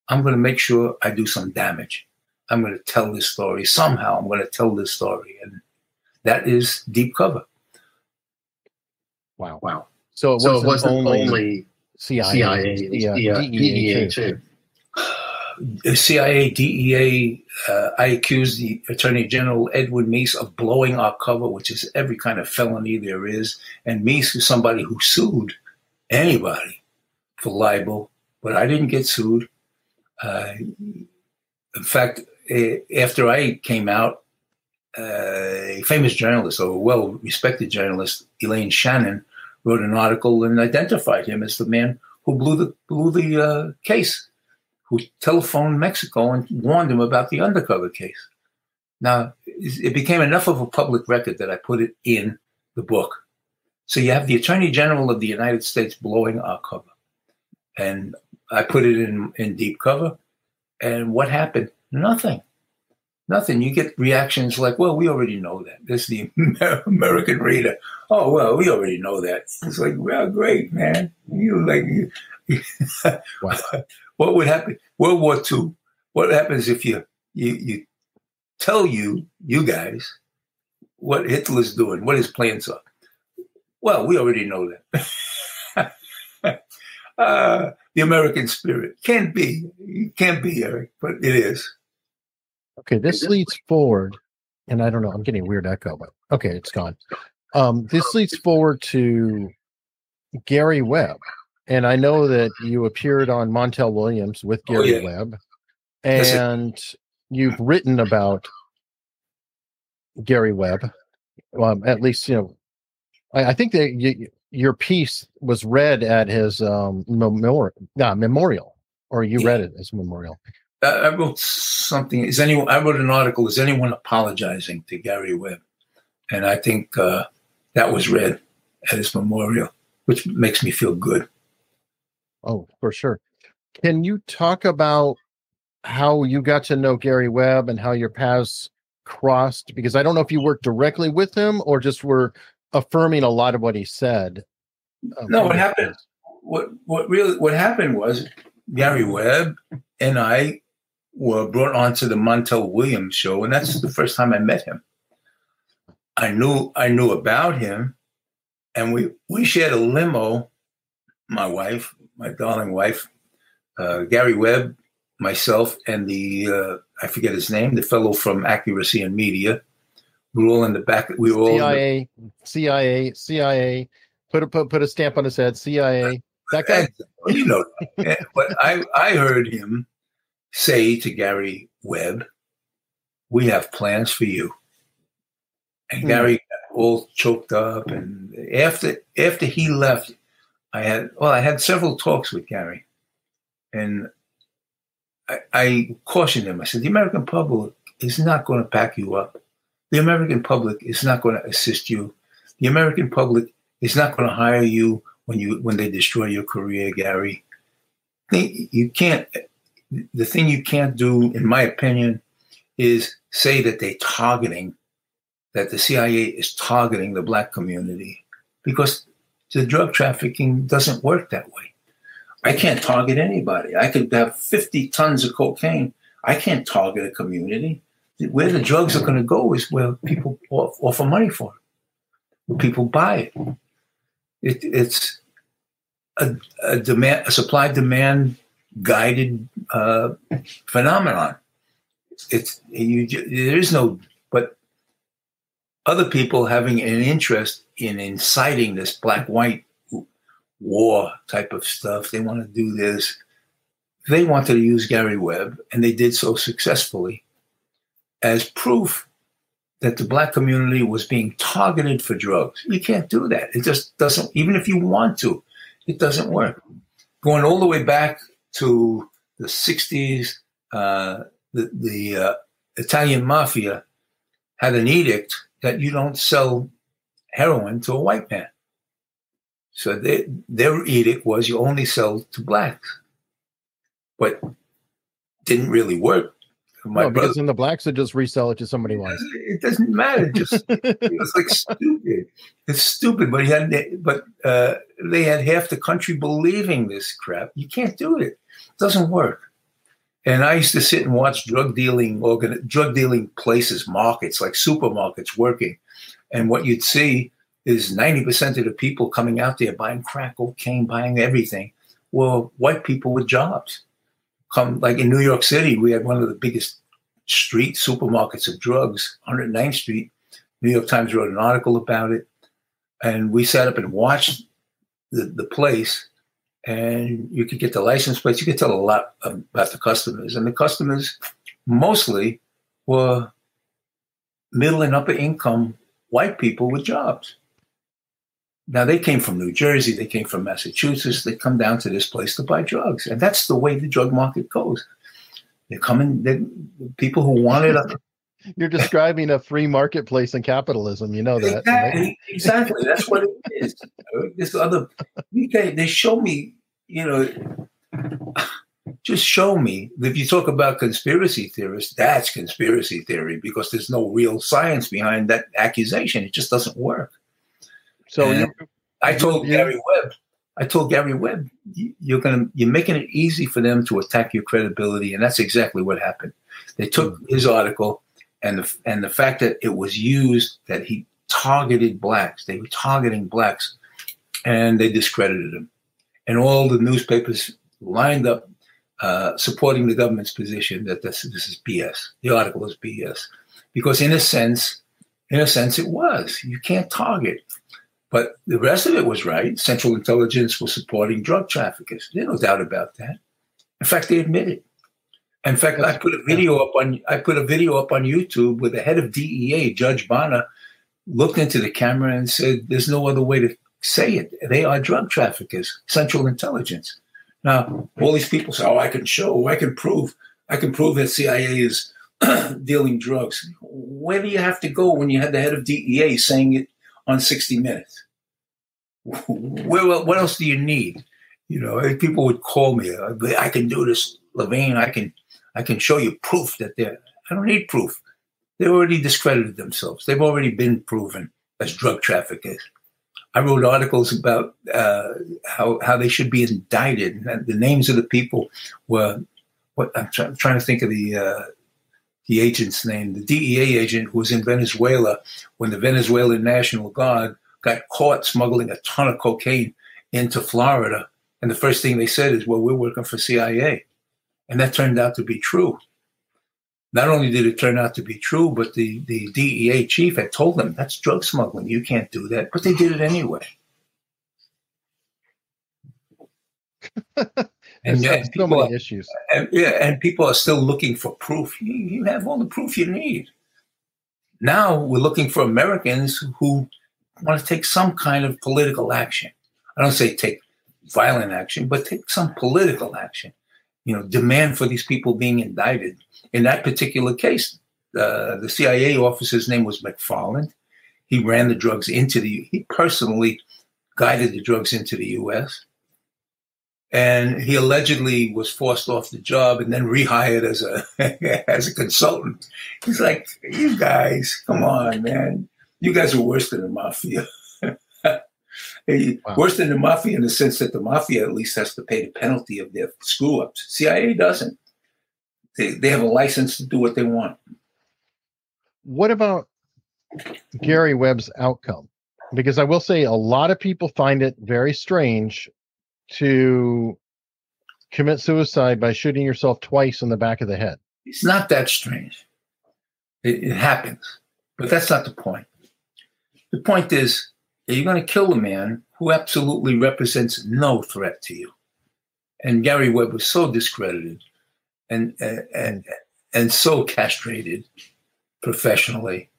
I'm going to make sure I do some damage. I'm going to tell this story somehow. I'm going to tell this story, and that is deep cover. Wow! Wow! So it wasn't, so it wasn't only, only CIA, CIA, DEA, DEA too. CIA, DEA, uh, I accused the Attorney General Edward Meese of blowing our cover, which is every kind of felony there is. And Meese is somebody who sued anybody for libel, but I didn't get sued. Uh, in fact, after I came out, uh, a famous journalist, or a well respected journalist, Elaine Shannon, wrote an article and identified him as the man who blew the, blew the uh, case who telephoned Mexico and warned him about the undercover case. Now, it became enough of a public record that I put it in the book. So you have the Attorney General of the United States blowing our cover. And I put it in, in deep cover. And what happened? Nothing. Nothing. You get reactions like, well, we already know that. This is the American reader. Oh, well, we already know that. It's like, well, great, man. You like, wow. What would happen? World War II. What happens if you you you tell you you guys what Hitler's doing, what his plans are? Well, we already know that. uh, the American spirit can't be, it can't be, Eric, but it is. Okay, this leads forward, and I don't know. I'm getting a weird echo, but okay, it's gone. Um, this leads forward to Gary Webb. And I know that you appeared on Montel Williams with oh, Gary oh, yeah. Webb, and you've written about Gary Webb. Um, at least, you know, I, I think that you, your piece was read at his um, memorial, uh, memorial, or you yeah. read it as a memorial. I wrote something. Is anyone? I wrote an article. Is anyone apologizing to Gary Webb? And I think uh, that was read at his memorial, which makes me feel good. Oh, for sure. Can you talk about how you got to know Gary Webb and how your paths crossed? Because I don't know if you worked directly with him or just were affirming a lot of what he said. Um, no, what happened? What what really what happened was Gary Webb and I were brought onto the Montel Williams show, and that's the first time I met him. I knew I knew about him, and we we shared a limo. My wife, my darling wife, uh, Gary Webb, myself, and the uh, I forget his name, the fellow from Accuracy in Media. We were all in the back. We were all CIA, the, CIA, CIA. Put a put, put a stamp on his head. CIA. That guy. you know, but I I heard him say to Gary Webb, "We have plans for you." And hmm. Gary all choked up, and after after he left, I had well, I had several talks with Gary, and I, I cautioned him. I said, the American public is not going to back you up. The American public is not going to assist you. The American public is not going to hire you when you when they destroy your career, Gary. You can't. The thing you can't do, in my opinion, is say that they're targeting, that the CIA is targeting the black community, because the drug trafficking doesn't work that way. I can't target anybody. I could have 50 tons of cocaine. I can't target a community. Where the drugs are going to go is where people offer money for it, where people buy it. it it's a, a, demand, a supply demand guided uh, phenomenon. It's you, there is no, but other people having an interest in inciting this black white war type of stuff. They want to do this. They wanted to use Gary Webb, and they did so successfully as proof that the black community was being targeted for drugs. You can't do that. It just doesn't, even if you want to, it doesn't work. Going all the way back to the 60s, uh, the, the uh, Italian mafia had an edict that you don't sell heroin to a white man. So they, their edict was you only sell to blacks, but didn't really work. My no, because then the blacks would just resell it to somebody else. It doesn't matter. Just it was like stupid. It's stupid. But he had, but uh, they had half the country believing this crap. You can't do it. It doesn't work. And I used to sit and watch drug dealing organ, drug dealing places, markets like supermarkets working, and what you'd see is ninety percent of the people coming out there buying crack cocaine, buying everything, were white people with jobs come like in New York City, we had one of the biggest street supermarkets of drugs, 109th Street. New York Times wrote an article about it, and we sat up and watched the, the place. And you could get the license plates. You could tell a lot about the customers, and the customers mostly were middle and upper income white people with jobs. Now they came from New Jersey, they came from Massachusetts, they come down to this place to buy drugs, and that's the way the drug market goes. They're coming. They're, people who want it. You're describing a free marketplace in capitalism. You know that. Exactly. Right? exactly. That's what it is. This other. They show me. You know. Just show me. If you talk about conspiracy theorists, that's conspiracy theory because there's no real science behind that accusation. It just doesn't work. So I told Gary Webb, I told Gary Webb, you're gonna you're making it easy for them to attack your credibility, and that's exactly what happened. They took mm-hmm. his article and the and the fact that it was used that he targeted blacks, they were targeting blacks, and they discredited him, and all the newspapers lined up uh, supporting the government's position that this this is BS. The article is BS because in a sense, in a sense, it was. You can't target but the rest of it was right. Central intelligence was supporting drug traffickers. There's no doubt about that. In fact, they admit it. In fact, I put a video up on I put a video up on YouTube where the head of DEA, Judge Bonner, looked into the camera and said, "There's no other way to say it. They are drug traffickers. Central intelligence." Now, all these people say, "Oh, I can show, I can prove, I can prove that CIA is dealing drugs." Where do you have to go when you had the head of DEA saying it on 60 Minutes? Where, what else do you need? You know, eh, people would call me. Uh, I can do this, Levine. I can, I can show you proof that they're. I don't need proof. They already discredited themselves. They've already been proven as drug traffickers. I wrote articles about uh, how how they should be indicted. And the names of the people were what I'm, I'm trying to think of the uh, the agent's name. The DEA agent who was in Venezuela when the Venezuelan National Guard got caught smuggling a ton of cocaine into Florida. And the first thing they said is, well, we're working for CIA. And that turned out to be true. Not only did it turn out to be true, but the, the DEA chief had told them that's drug smuggling. You can't do that. But they did it anyway. and yeah, so many are, issues. And, yeah, and people are still looking for proof. You, you have all the proof you need. Now we're looking for Americans who want to take some kind of political action. I don't say take violent action, but take some political action. You know, demand for these people being indicted. In that particular case, uh, the CIA officer's name was McFarlin. He ran the drugs into the. He personally guided the drugs into the U.S. And he allegedly was forced off the job and then rehired as a as a consultant. He's like, "You guys, come on, man! you guys are worse than the mafia. Wow. Worse than the mafia in the sense that the mafia at least has to pay the penalty of their screw ups. CIA doesn't. They, they have a license to do what they want. What about Gary Webb's outcome? Because I will say a lot of people find it very strange to commit suicide by shooting yourself twice in the back of the head. It's not that strange. It, it happens, but that's not the point. The point is, are you going to kill a man who absolutely represents no threat to you? And Gary Webb was so discredited and and and so castrated professionally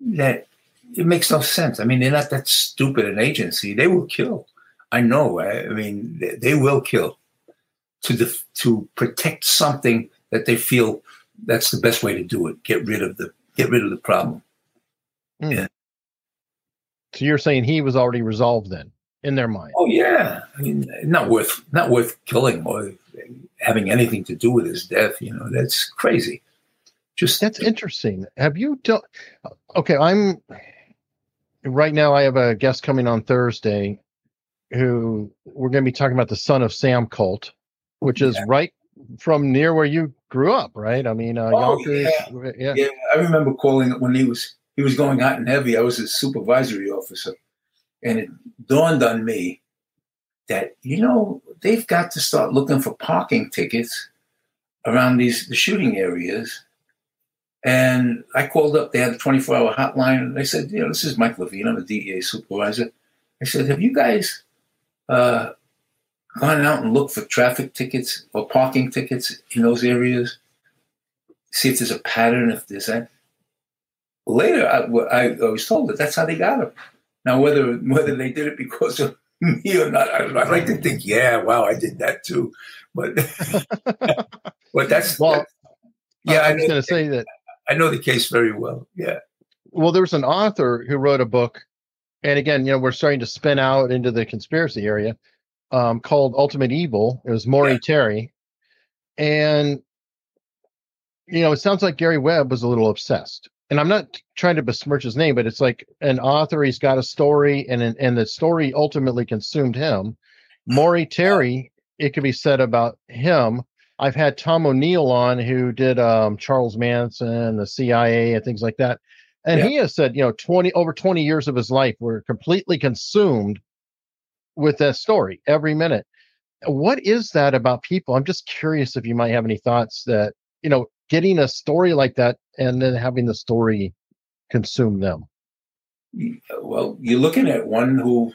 that it makes no sense. I mean, they're not that stupid an agency. They will kill. I know. I, mean, they, they, will kill to def- to protect something that they feel that's the best way to do it. Get rid of the get rid of the problem. Mm. Yeah. So you're saying he was already resolved then in their mind? Oh yeah, I mean, not worth not worth killing or having anything to do with his death. You know, that's crazy. Just that's interesting. Have you done? Okay, I'm right now. I have a guest coming on Thursday, who we're going to be talking about the Son of Sam cult, which is yeah. right from near where you grew up, right? I mean, uh, oh, Yonkers, yeah. yeah. yeah, I remember calling it when he was he was going hot and heavy. I was a supervisory officer, and it dawned on me that you know they've got to start looking for parking tickets around these the shooting areas. And I called up. They had a 24 hour hotline, and they said, "You know, this is Mike Levine. I'm a DEA supervisor." I said, "Have you guys uh, gone out and looked for traffic tickets or parking tickets in those areas? See if there's a pattern. If there's that." Later, I, I, I was told that that's how they got them. Now, whether whether they did it because of me or not, I, would like to think, yeah, wow, I did that too. But but that's well. That's, yeah, I was going to say that I know the case very well. Yeah. Well, there was an author who wrote a book, and again, you know, we're starting to spin out into the conspiracy area, um, called Ultimate Evil. It was Maury yeah. Terry, and you know, it sounds like Gary Webb was a little obsessed and I'm not trying to besmirch his name, but it's like an author. He's got a story, and and the story ultimately consumed him. Maury Terry, it could be said about him. I've had Tom O'Neill on, who did um, Charles Manson, the CIA, and things like that, and yeah. he has said, you know, twenty over twenty years of his life were completely consumed with that story every minute. What is that about people? I'm just curious if you might have any thoughts that you know getting a story like that and then having the story consume them? Well, you're looking at one who,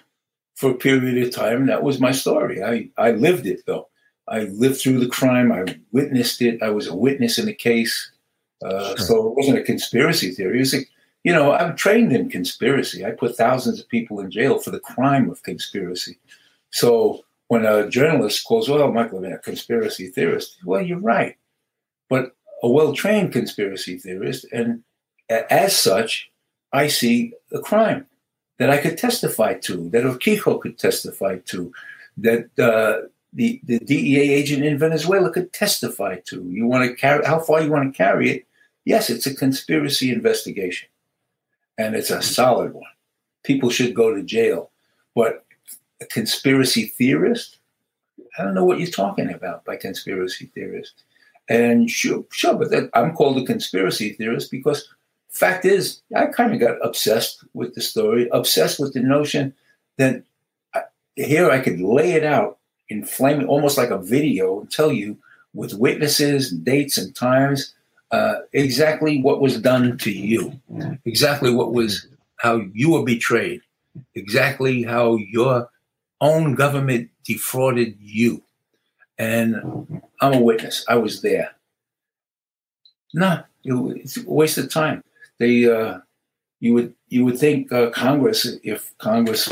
for a period of time, that was my story. I, I lived it, though. I lived through the crime. I witnessed it. I was a witness in the case. Uh, sure. So it wasn't a conspiracy theory. It was a, you know, I'm trained in conspiracy. I put thousands of people in jail for the crime of conspiracy. So when a journalist calls, well, Michael, I'm a conspiracy theorist. Well, you're right. But a well trained conspiracy theorist, and as such, I see a crime that I could testify to, that Urquijo could testify to, that uh, the, the DEA agent in Venezuela could testify to. You want to carry how far you want to carry it? Yes, it's a conspiracy investigation, and it's a solid one. People should go to jail, but a conspiracy theorist? I don't know what you're talking about by conspiracy theorist. And sure, sure, but that, I'm called a conspiracy theorist because fact is, I kind of got obsessed with the story, obsessed with the notion that I, here I could lay it out in almost like a video, and tell you with witnesses, dates, and times uh, exactly what was done to you, exactly what was how you were betrayed, exactly how your own government defrauded you. And I'm a witness. I was there. No, it's a waste of time. They, uh, you would you would think uh, Congress, if Congress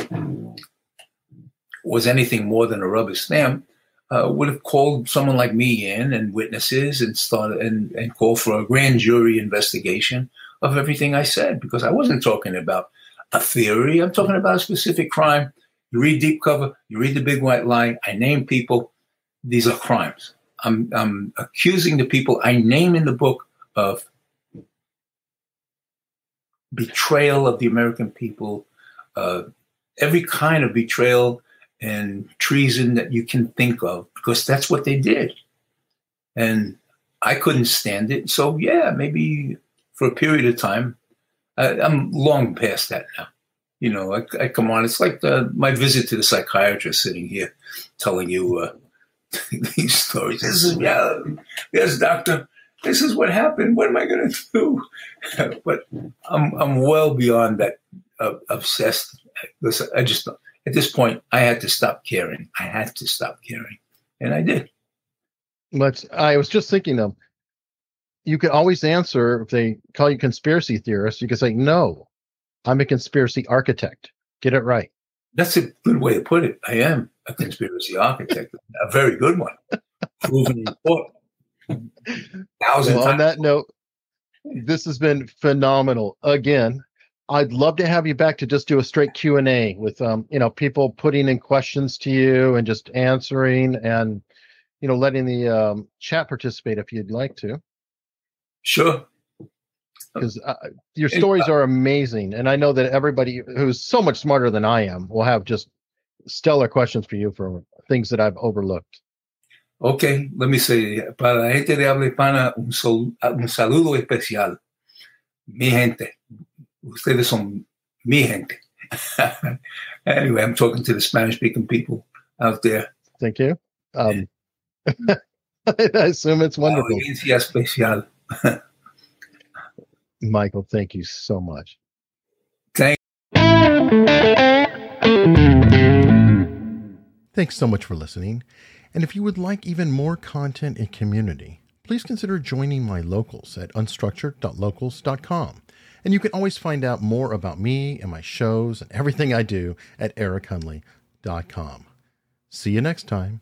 was anything more than a rubber stamp, uh, would have called someone like me in and witnesses and started and, and called for a grand jury investigation of everything I said because I wasn't talking about a theory. I'm talking about a specific crime. You read Deep Cover, you read The Big White Lie. I name people these are crimes. I'm, I'm accusing the people I name in the book of betrayal of the American people, uh, every kind of betrayal and treason that you can think of, because that's what they did. And I couldn't stand it. So, yeah, maybe for a period of time, I, am long past that now. You know, I, I come on, it's like the, my visit to the psychiatrist sitting here telling you, uh, these stories. This is yeah, yes, doctor. This is what happened. What am I going to do? but I'm I'm well beyond that uh, obsessed. Listen, I just at this point I had to stop caring. I had to stop caring, and I did. But I was just thinking of you could always answer if they call you conspiracy theorist. You could say no. I'm a conspiracy architect. Get it right. That's a good way to put it. I am a conspiracy architect, a very good one, proven court. Thousand well, on that note, this has been phenomenal. Again, I'd love to have you back to just do a straight Q and A with um, you know, people putting in questions to you and just answering and you know, letting the um, chat participate if you'd like to. Sure. Because uh, your stories are amazing, and I know that everybody who's so much smarter than I am will have just stellar questions for you for things that I've overlooked. Okay, let me say, para la gente de habla hispana, un, sol, un saludo especial. Mi gente, ustedes son mi gente. anyway, I'm talking to the Spanish speaking people out there. Thank you. Um, I assume it's wonderful. Audiencia especial. Michael, thank you so much. Thank Thanks so much for listening. And if you would like even more content and community, please consider joining my locals at unstructured.locals.com. And you can always find out more about me and my shows and everything I do at erichunley.com. See you next time.